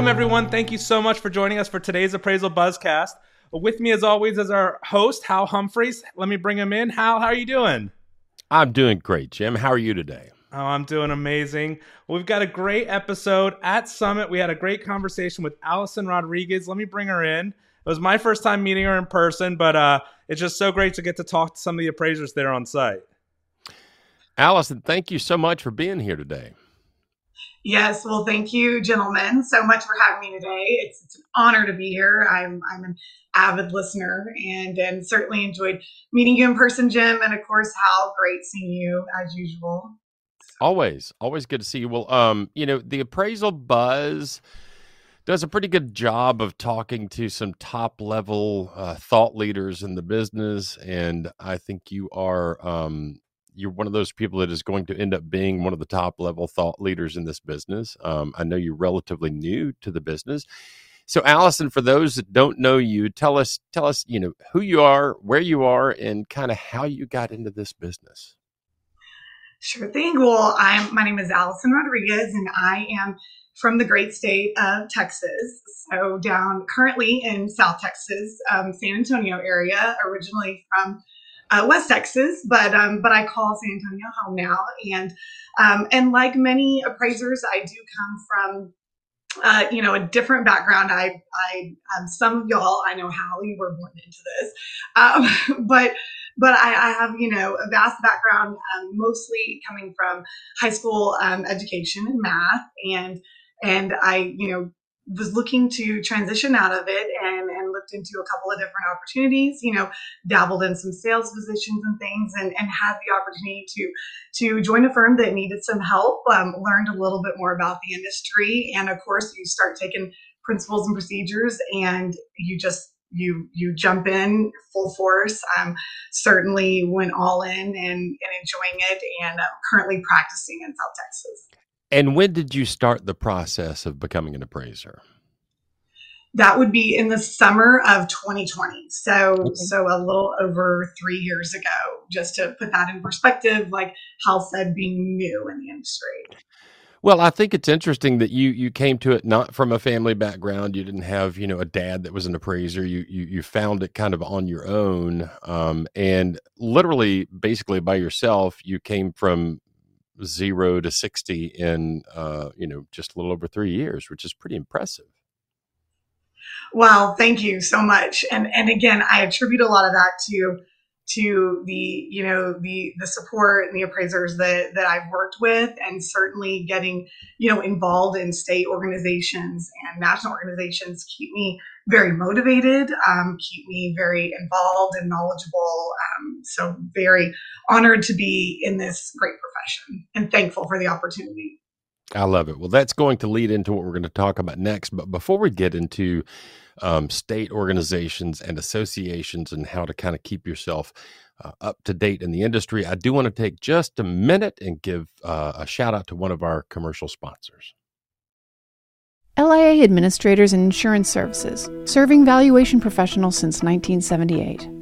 Welcome, everyone. Thank you so much for joining us for today's Appraisal Buzzcast. With me, as always, is our host, Hal Humphreys. Let me bring him in. Hal, how are you doing? I'm doing great, Jim. How are you today? Oh, I'm doing amazing. we've got a great episode at Summit. We had a great conversation with Allison Rodriguez. Let me bring her in. It was my first time meeting her in person, but uh, it's just so great to get to talk to some of the appraisers there on site. Allison, thank you so much for being here today. Yes, well, thank you, gentlemen, so much for having me today. It's, it's an honor to be here. I'm I'm an avid listener and and certainly enjoyed meeting you in person, Jim, and of course, Hal. Great seeing you as usual. Always, always good to see you. Well, um, you know, the appraisal buzz does a pretty good job of talking to some top level uh, thought leaders in the business, and I think you are um, you're one of those people that is going to end up being one of the top level thought leaders in this business. Um, I know you're relatively new to the business. So, Allison, for those that don't know you, tell us, tell us, you know, who you are, where you are, and kind of how you got into this business. Sure thing. Well, I'm my name is Allison Rodriguez, and I am from the great state of Texas. So, down currently in South Texas, um, San Antonio area. Originally from uh, West Texas, but um, but I call San Antonio home now. And um, and like many appraisers, I do come from uh, you know, a different background. I, I, um, some of y'all, I know how you were born into this, um, but, but I, I, have, you know, a vast background, um, mostly coming from high school um, education and math, and and I, you know, was looking to transition out of it and, and looked into a couple of different opportunities, you know, dabbled in some sales positions and things and, and had the opportunity to to join a firm that needed some help, um, learned a little bit more about the industry. And of course, you start taking principles and procedures and you just you you jump in full force. Um, certainly went all in and, and enjoying it and uh, currently practicing in South Texas. And when did you start the process of becoming an appraiser? That would be in the summer of 2020. So, okay. so a little over three years ago, just to put that in perspective, like Hal said, being new in the industry. Well, I think it's interesting that you you came to it not from a family background. You didn't have you know a dad that was an appraiser. You you, you found it kind of on your own, um, and literally, basically by yourself. You came from zero to 60 in, uh, you know, just a little over three years, which is pretty impressive. Well, thank you so much. And, and again, I attribute a lot of that to, to the, you know, the, the support and the appraisers that, that I've worked with and certainly getting, you know, involved in state organizations and national organizations keep me very motivated, um, keep me very involved and knowledgeable. Um, so very honored to be in this great profession and thankful for the opportunity. I love it. Well, that's going to lead into what we're going to talk about next. But before we get into um, state organizations and associations and how to kind of keep yourself uh, up to date in the industry, I do want to take just a minute and give uh, a shout out to one of our commercial sponsors. LIA Administrators and Insurance Services, serving valuation professionals since 1978.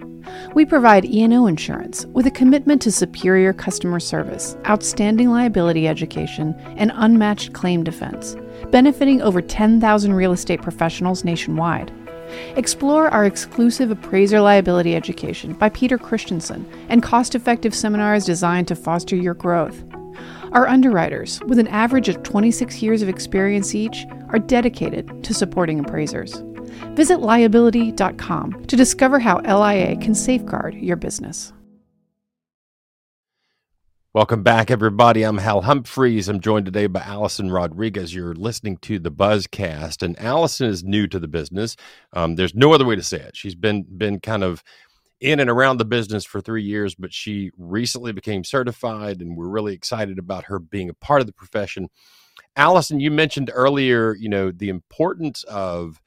We provide E&O insurance with a commitment to superior customer service, outstanding liability education, and unmatched claim defense, benefiting over 10,000 real estate professionals nationwide. Explore our exclusive appraiser liability education by Peter Christensen and cost effective seminars designed to foster your growth. Our underwriters, with an average of 26 years of experience each, are dedicated to supporting appraisers. Visit liability.com to discover how LIA can safeguard your business. Welcome back, everybody. I'm Hal Humphreys. I'm joined today by Allison Rodriguez. You're listening to the Buzzcast, and Allison is new to the business. Um, there's no other way to say it. She's been been kind of in and around the business for three years, but she recently became certified, and we're really excited about her being a part of the profession. Allison, you mentioned earlier, you know, the importance of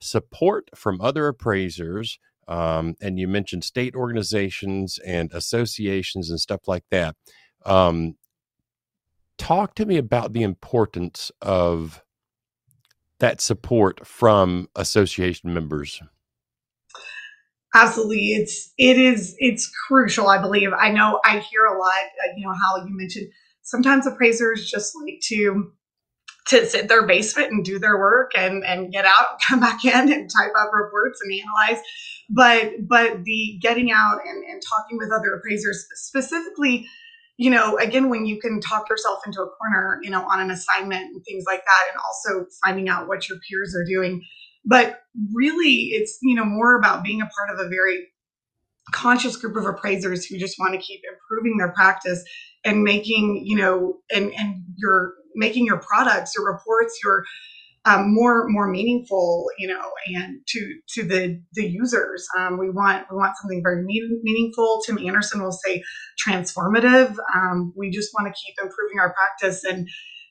support from other appraisers, um, and you mentioned state organizations and associations and stuff like that. Um, talk to me about the importance of that support from association members absolutely it's it is it's crucial i believe i know i hear a lot uh, you know how you mentioned sometimes appraisers just like to to sit their basement and do their work and and get out come back in and type up reports and analyze. But but the getting out and, and talking with other appraisers specifically you know again when you can talk yourself into a corner you know on an assignment and things like that and also finding out what your peers are doing. But really it's you know more about being a part of a very conscious group of appraisers who just want to keep improving their practice and making you know and and your making your products your reports your um, more more meaningful you know and to to the the users. Um, we want we want something very mean, meaningful. Tim anderson will say transformative. Um, we just want to keep improving our practice. And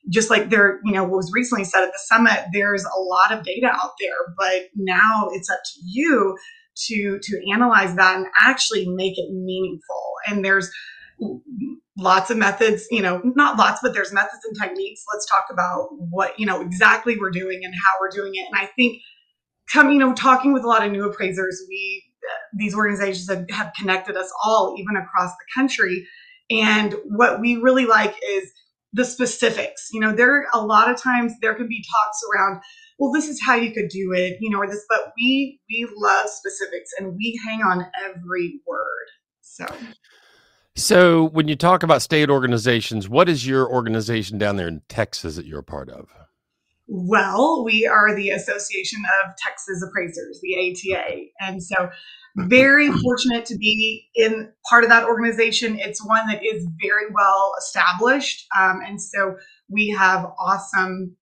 just like there you know was recently said at the summit there's a lot of data out there but now it's up to you to to analyze that and actually make it meaningful. And there's lots of methods you know not lots but there's methods and techniques. Let's talk about what you know exactly we're doing and how we're doing it. And i think come you know talking with a lot of new appraisers we these organizations have, have connected us all even across the country. And what we really like is the specifics. You know there a lot of times there can be talks around well this is how you could do it you know or this but we we love specifics and we hang on every word. So so, when you talk about state organizations, what is your organization down there in Texas that you're a part of? Well, we are the Association of Texas Appraisers, the ATA. And so, very fortunate to be in part of that organization. It's one that is very well established. Um, and so, we have awesome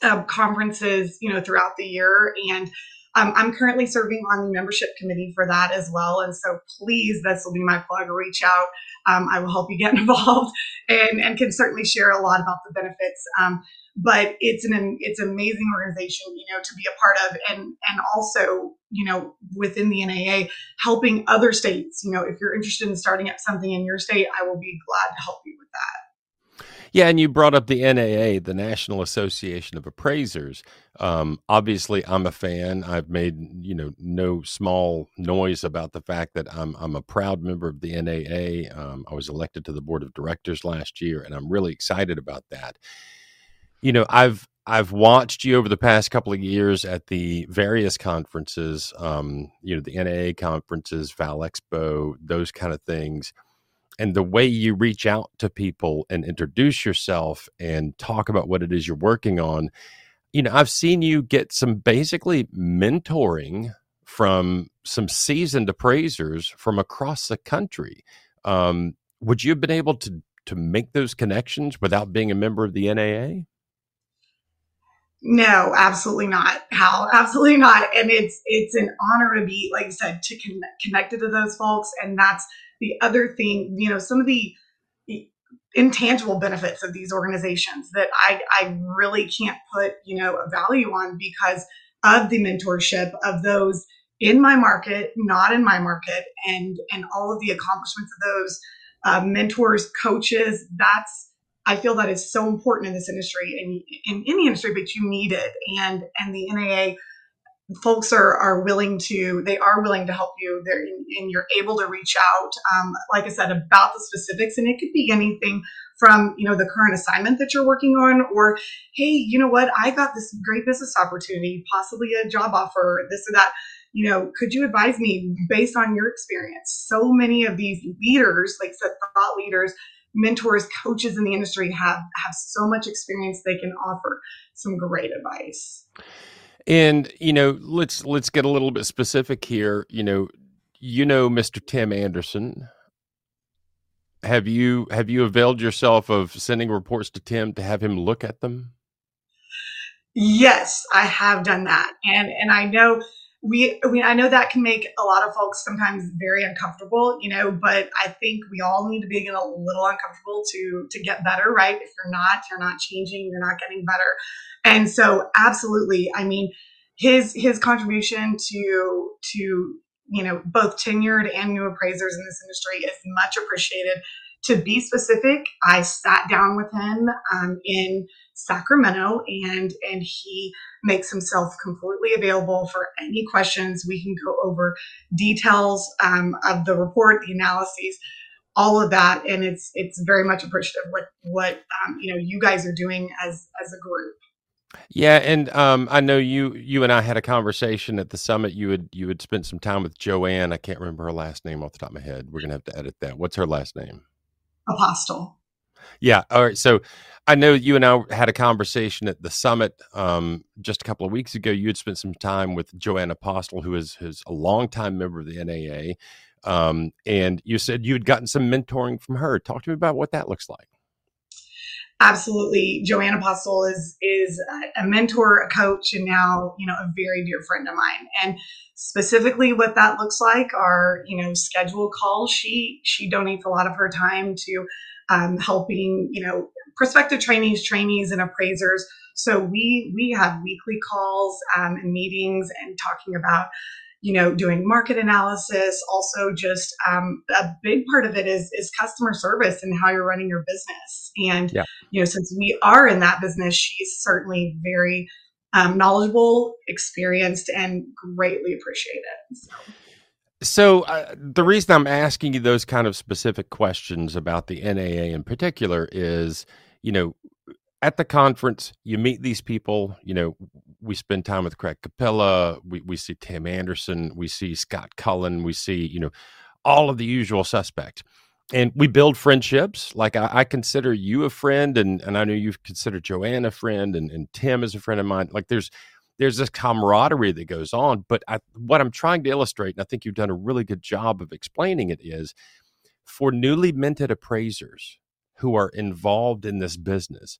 uh, conferences, you know, throughout the year. And um, I'm currently serving on the membership committee for that as well. And so please, this will be my plug, reach out. Um, I will help you get involved and, and can certainly share a lot about the benefits. Um, but it's an it's amazing organization, you know, to be a part of, and and also, you know, within the NAA, helping other states. You know, if you're interested in starting up something in your state, I will be glad to help you with that. Yeah, and you brought up the NAA, the National Association of Appraisers. Um, obviously, I'm a fan. I've made you know no small noise about the fact that I'm I'm a proud member of the NAA. Um, I was elected to the board of directors last year, and I'm really excited about that. You know, I've I've watched you over the past couple of years at the various conferences, um, you know, the NAA conferences, Val Expo, those kind of things and the way you reach out to people and introduce yourself and talk about what it is you're working on you know i've seen you get some basically mentoring from some seasoned appraisers from across the country. Um, would you have been able to to make those connections without being a member of the naa no, absolutely not, Hal. Absolutely not. And it's it's an honor to be, like I said, to connect, connected to those folks. And that's the other thing, you know, some of the intangible benefits of these organizations that I, I really can't put, you know, a value on because of the mentorship of those in my market, not in my market, and and all of the accomplishments of those uh, mentors, coaches. That's I feel that is so important in this industry and in any industry, but you need it. And and the NAA folks are are willing to they are willing to help you. There and you're able to reach out um, like i said about the specifics. And it could be anything from you know the current assignment that you're working on or hey you know what? I got this great business opportunity possibly a job offer this or that. You know could you advise me based on your experience? So many of these leaders like said thought leaders mentors coaches in the industry have have so much experience they can offer some great advice and you know, let's let's get a little bit specific here. You know, you know Mr. Tim Anderson. Have you have you availed yourself of sending reports to Tim to have him look at them? Yes, I have done that, and and I know we, we I know that can make a lot of folks sometimes very uncomfortable, you know, but I think we all need to be a little uncomfortable to to get better, right? If you're not, you're not changing, you're not getting better. And so absolutely, I mean, his his contribution to to you know both tenured and new appraisers in this industry is much appreciated. To be specific, I sat down with him um, in Sacramento, and and he makes himself completely available for any questions. We can go over details um, of the report, the analyses, all of that, and it's it's very much appreciative what what um, you know you guys are doing as as a group. Yeah, and um, I know you you and I had a conversation at the summit. You had you had spent some time with Joanne. I can't remember her last name off the top of my head. We're gonna have to edit that. What's her last name? Apostle. Yeah. All right. So I know you and I had a conversation at the summit um, just a couple of weeks ago. You had spent some time with Joanne Apostle, who is who's a longtime member of the NAA, um, and you said you had gotten some mentoring from her. Talk to me about what that looks like. Absolutely, Joanne Apostle is is a mentor, a coach, and now you know a very dear friend of mine. And specifically, what that looks like are you know scheduled calls. She she donates a lot of her time to um, helping you know prospective trainees, trainees, and appraisers. So we we have weekly calls um, and meetings and talking about you know doing market analysis. Also, just um, a big part of it is is customer service and how you're running your business. And yeah. you know since we are in that business, she's certainly very um, knowledgeable, experienced, and greatly appreciated. So. So uh, the reason I'm asking you those kind of specific questions about the NAA in particular is, you know, at the conference you meet these people. You know, we spend time with Craig Capella. We we see Tim Anderson. We see Scott Cullen. We see you know all of the usual suspects. And we build friendships. Like I, I consider you a friend, and, and I know you've considered Joanne a friend, and, and Tim is a friend of mine. Like there's there's this camaraderie that goes on. But I, what I'm trying to illustrate, and I think you've done a really good job of explaining it, is for newly minted appraisers who are involved in this business,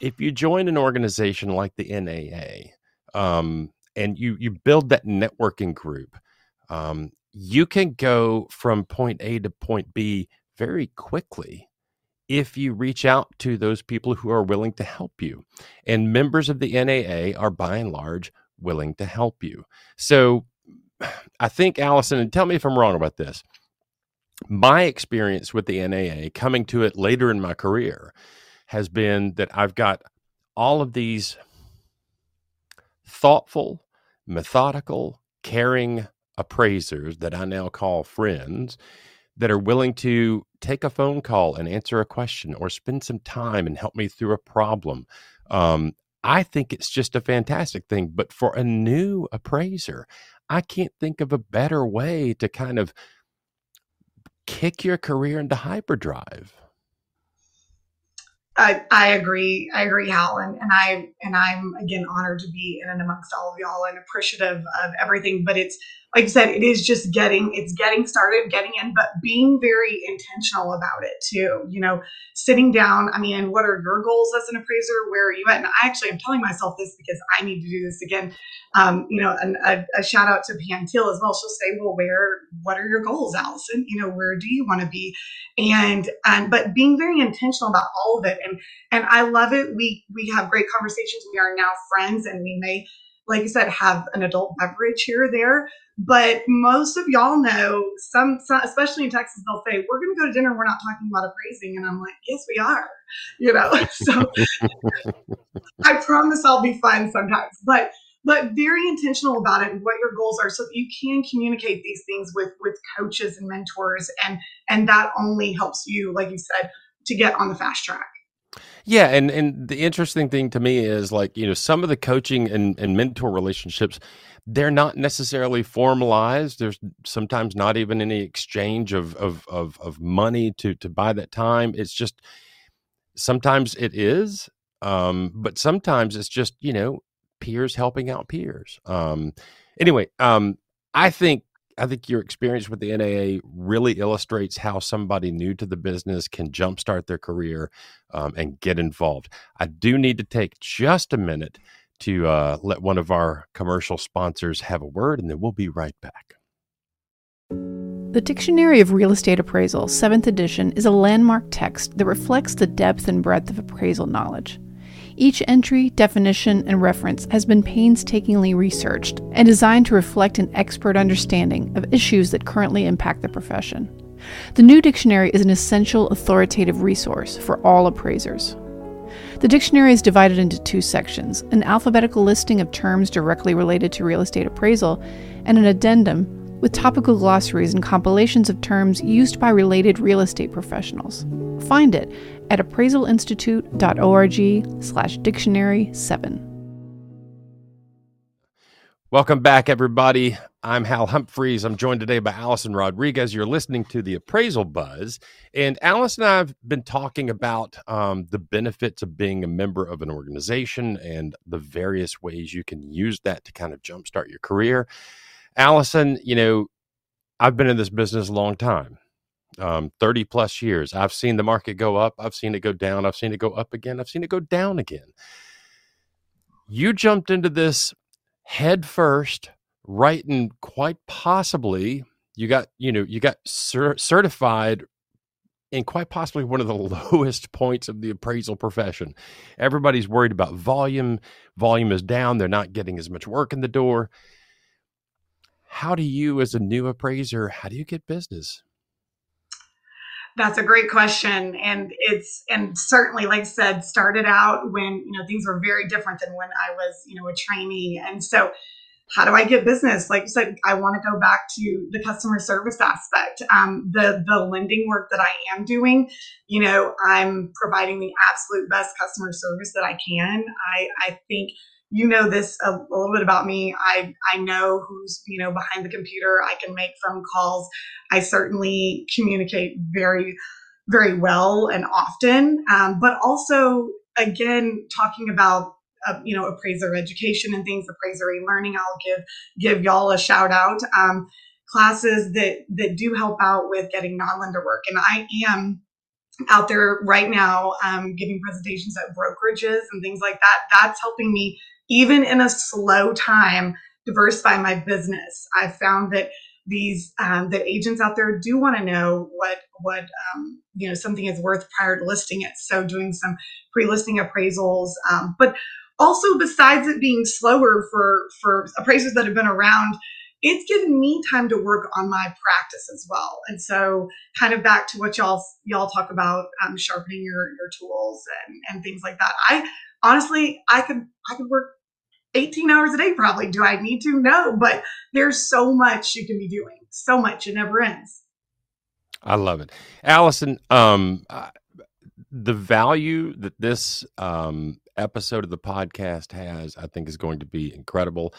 if you join an organization like the NAA um, and you you build that networking group, um, you can go from point A to point B very quickly if you reach out to those people who are willing to help you. And members of the NAA are by and large willing to help you. So I think, Allison, and tell me if I'm wrong about this. My experience with the NAA, coming to it later in my career, has been that I've got all of these thoughtful, methodical, caring appraisers that I now call friends that are willing to take a phone call and answer a question or spend some time and help me through a problem. Um, I think it's just a fantastic thing. But for a new appraiser, I can't think of a better way to kind of kick your career into hyperdrive. I, I agree. I agree, Hal, and, and I and I'm again honored to be in and amongst all of y'all and appreciative of everything. But it's like I said, it is just getting it's getting started, getting in, but being very intentional about it too. You know, sitting down. I mean, what are your goals as an appraiser? Where are you at? And I actually am telling myself this because I need to do this again. Um, you know, and a, a, shout out to Pam Teal as well. She'll say, "Well, where? What are your goals, Allison? You know, where do you want to be?" And and but being very intentional about all of it. And and I love it. We we have great conversations. We are now friends, and we may like you said, have an adult beverage here or there. But most of y'all know, some, some especially in Texas, they'll say, We're going to go to dinner. We're not talking about appraising. And I'm like, Yes, we are. You know, so I promise I'll be fun sometimes. But but very intentional about it and what your goals are so that you can communicate these things with with coaches and mentors and and that only helps you like you said to get on the fast track yeah, and and the interesting thing to me is like you know some of the coaching and, and mentor relationships, they're not necessarily formalized. There's sometimes not even any exchange of of of, of money to to buy that time. It's just sometimes it is, um, but sometimes it's just you know peers helping out peers. Um, anyway, um, I think I think your experience with the NAA really illustrates how somebody new to the business can jumpstart their career um, and get involved. I do need to take just a minute to uh, let one of our commercial sponsors have a word, and then we'll be right back. The Dictionary of Real Estate Appraisal, 7th edition, is a landmark text that reflects the depth and breadth of appraisal knowledge. Each entry, definition, and reference has been painstakingly researched and designed to reflect an expert understanding of issues that currently impact the profession. The new dictionary is an essential authoritative resource for all appraisers. The dictionary is divided into two sections an alphabetical listing of terms directly related to real estate appraisal, and an addendum with topical glossaries and compilations of terms used by related real estate professionals. Find it at appraisalinstitute.org slash dictionary 7. Welcome back, everybody. I'm Hal Humphreys. I'm joined today by Allison Rodriguez. You're listening to the Appraisal Buzz. And Allison and I have been talking about um, the benefits of being a member of an organization and the various ways you can use that to kind of jumpstart your career. Allison, you know, I've been in this business a long time. Um, 30 plus years. I've seen the market go up. I've seen it go down. I've seen it go up again. I've seen it go down again. You jumped into this head first, right and quite possibly you got you know you got cer- certified in quite possibly one of the lowest points of the appraisal profession. Everybody's worried about volume. Volume is down. They're not getting as much work in the door. How do you, as a new appraiser, how do you get business? That's a great question. And it's, and certainly, like I said, started out when, you know, things were very different than when I was, you know, a trainee. And so, how do I get business? Like you said, I want to go back to the customer service aspect. Um, the the lending work that I am doing, you know, I'm providing the absolute best customer service that I can. I I think you know this a, a, little bit about me. I I know who's you know behind the computer. I can make phone calls. I certainly communicate very very well and often. Um, but also again talking about uh, you know appraiser education and things, appraiser learning. I'll give give y'all a shout out. Um, classes that that do help out with getting non-lender work, and I am out there right now um, giving presentations at brokerages and things like that. That's helping me even in a slow time, diversify my business. I've found that these um, that agents out there do want to know what what um, you know something is worth prior to listing it. So doing some pre-listing appraisals, um, but also besides it being slower for for appraisers that have been around, it's given me time to work on my practice as well. And so, kind of back to what y'all y'all talk about um, sharpening your your tools and and things like that. I honestly, I could I could work 18 hours a day probably. Do I need to? No, but there's so much you can be doing. So much. It never ends. I love it. Allison, um, the value that this um, episode of the podcast has, I think, is going to be incredible.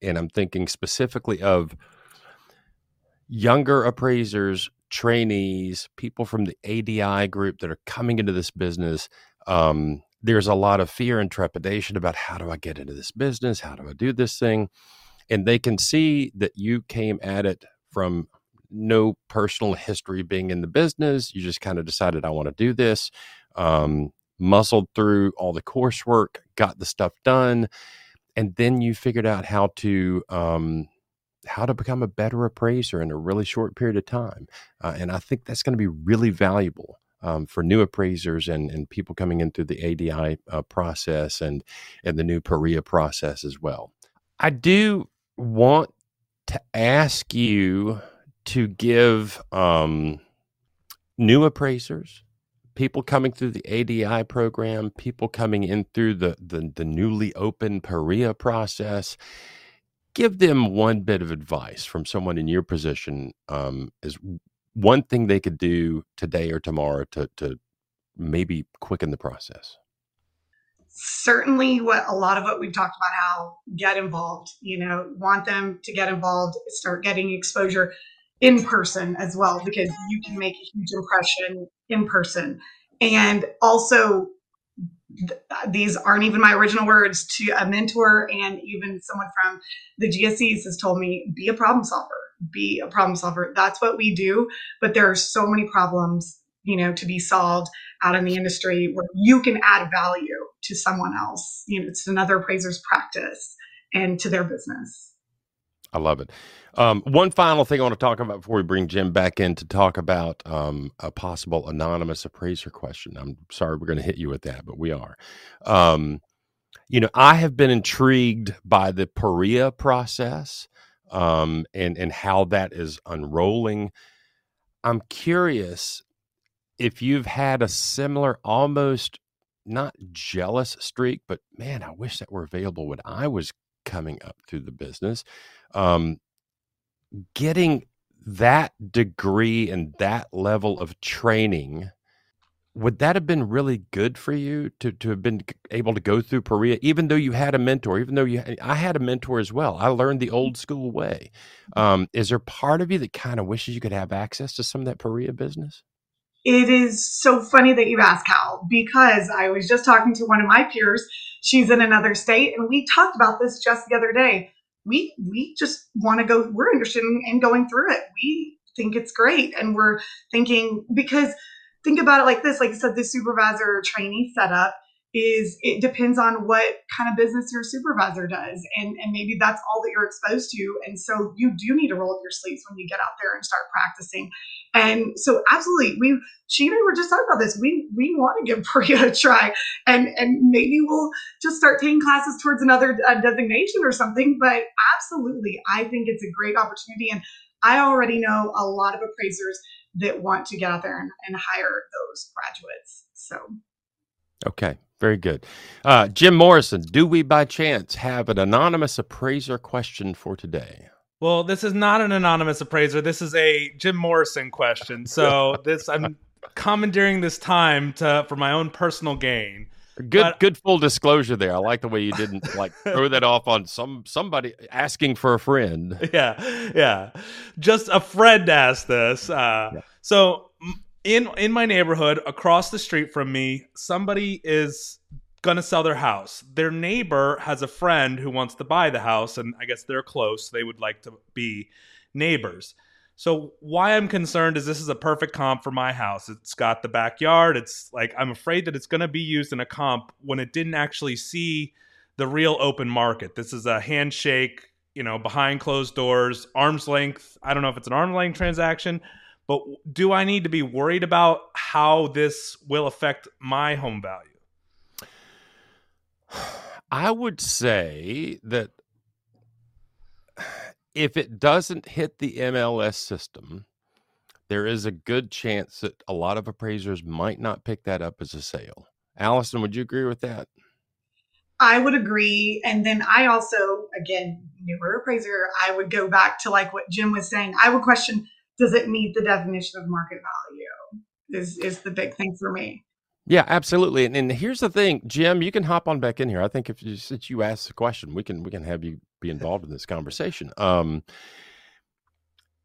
And I'm thinking specifically of younger appraisers, trainees, people from the ADI group that are coming into this business. Um, there's a lot of fear and trepidation about how do I get into this business? How do I do this thing? And they can see that you came at it from no personal history being in the business. You just kind of decided, I want to do this, um, muscled through all the coursework, got the stuff done. And then you figured out how to, um, how to become a better appraiser in a really short period of time. Uh, and I think that's going to be really valuable um, for new appraisers and, and people coming in through the ADI uh, process and, and the new PAREA process as well. I do want to ask you to give um, new appraisers, people coming through the ADI program, people coming in through the, the, the newly open PAREA process, give them one bit of advice from someone in your position um, one thing they could do today or tomorrow to to maybe quicken the process? Certainly, what a lot of what we've talked about, how get involved. You know, want them to get involved, start getting exposure in person as well, because you can make a huge impression in person. And also, th- uh, these aren't even my original words to a mentor and even someone from the GSEs has told me be a problem solver be a problem solver. That's what we do. But there are so many problems, you know, to be solved out in the industry where you can add value to someone else. You know, it's another appraiser's practice and to their business. I love it. Um, one final thing I want to talk about before we bring Jim back in to talk about um, a possible anonymous appraiser question. I'm sorry we're going to hit you with that, but we are. Um, you know, I have been intrigued by the PAREA process um, and and how that is unrolling. I'm curious if you've had a similar, almost not jealous streak, but man, I wish that were available when I was coming up through the business. Um, getting that degree and that level of training would that have been really good for you to, to have been able to go through PAREA, even though you had a mentor, even though you, I had a mentor as well. I learned the old school way. Um, is there part of you that kind of wishes you could have access to some of that PAREA business? It is so funny that you ask Hal because I was just talking to one of my peers. She's in another state, and we talked about this just the other day. We we just want to go. We're interested in, in going through it. We think it's great, and we're thinking because think about it like this like I said, the supervisor trainee setup is it depends on what kind of business your supervisor does and and maybe that's all that you're exposed to. And so you do need to roll up your sleeves when you get out there and start practicing. And so absolutely we she and I were just talking about this. We we want to give PAREA a try and and maybe we'll just start taking classes towards another uh, designation or something. But absolutely I think it's a great opportunity. And I already know a lot of appraisers that want to get out there and, and hire those graduates so Okay, very good. Uh, Jim Morrison, do we by chance have an anonymous appraiser question for today? Well, this is not an anonymous appraiser. This is a Jim Morrison question. So this I'm commandeering this time to for my own personal gain. Good, but, good full disclosure there. I like the way you didn't like throw that off on some somebody asking for a friend. Yeah, yeah. Just a friend asked this. Uh, yeah. So in in my neighborhood across the street from me somebody is gonna sell their house their neighbor has a friend who wants to buy the house and i guess they're close they would like to be neighbors so why i'm concerned is this is a perfect comp for my house. It's got the backyard. It's like i'm afraid that it's going to be used in a comp when it didn't actually see the real open market. This is a handshake you know behind closed doors arm's length. I don't know if it's an arm's length transaction but do I need to be worried about how this will affect my home value? I would say that if it doesn't hit the MLS system, there is a good chance that a lot of appraisers might not pick that up as a sale. Allison, would you agree with that? I would agree. And then I also, again, newer appraiser, I would go back to like what Jim was saying. I would question does it meet the definition of market value? Is is the big thing for me. Yeah, absolutely. And, and here's the thing, Jim, you can hop on back in here. I think if you, since you asked the question, we can we can have you be involved in this conversation. Um,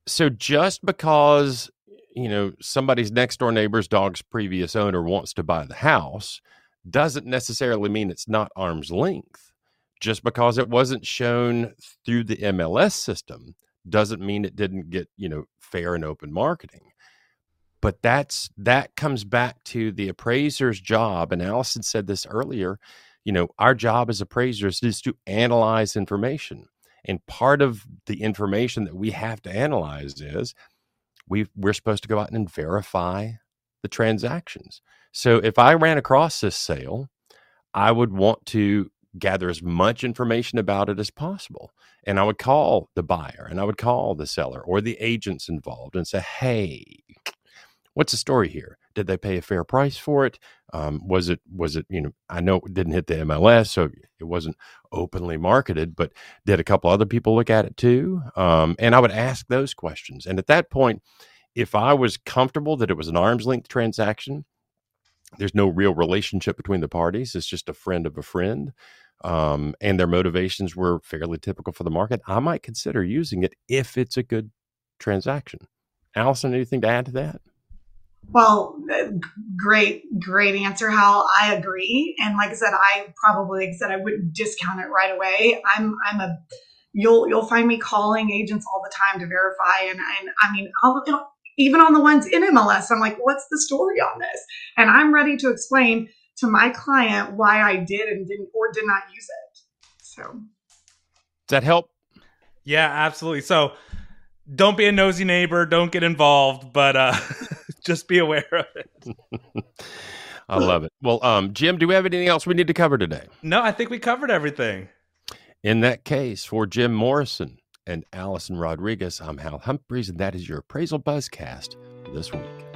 so just because you know somebody's next door neighbor's dog's previous owner wants to buy the house doesn't necessarily mean it's not arm's length. Just because it wasn't shown through the MLS system doesn't mean it didn't get you know fair and open marketing but that's that comes back to the appraiser's job and allison said this earlier you know our job as appraisers is to analyze information and part of the information that we have to analyze is we we're supposed to go out and verify the transactions so if i ran across this sale i would want to gather as much information about it as possible. And I would call the buyer and I would call the seller or the agents involved and say, hey, what's the story here? Did they pay a fair price for it? Um, was it, was it, you know, I know it didn't hit the MLS, so it wasn't openly marketed, but did a couple other people look at it too? Um, and I would ask those questions. And at that point, if I was comfortable that it was an arm's length transaction, there's no real relationship between the parties. It's just a friend of a friend um, and their motivations were fairly typical for the market, I might consider using it if it's a good transaction. Allison, anything to add to that? Well, uh, great, great answer, Hal. I agree, and like I said, I probably like I said I wouldn't discount it right away. I'm I'm a you'll you'll find me calling agents all the time to verify, and and I mean I'll, even on the ones in MLS, I'm like, what's the story on this? And I'm ready to explain to my client why I did and didn't or did not use it. So does that help? Yeah, absolutely. So don't be a nosy neighbor, don't get involved, but uh just be aware of it. I love it. Well, um, Jim, do we have anything else we need to cover today? No, I think we covered everything. In that case, for Jim Morrison and Allison Rodriguez, I'm Hal Humphreys, and that is your appraisal buzzcast this week.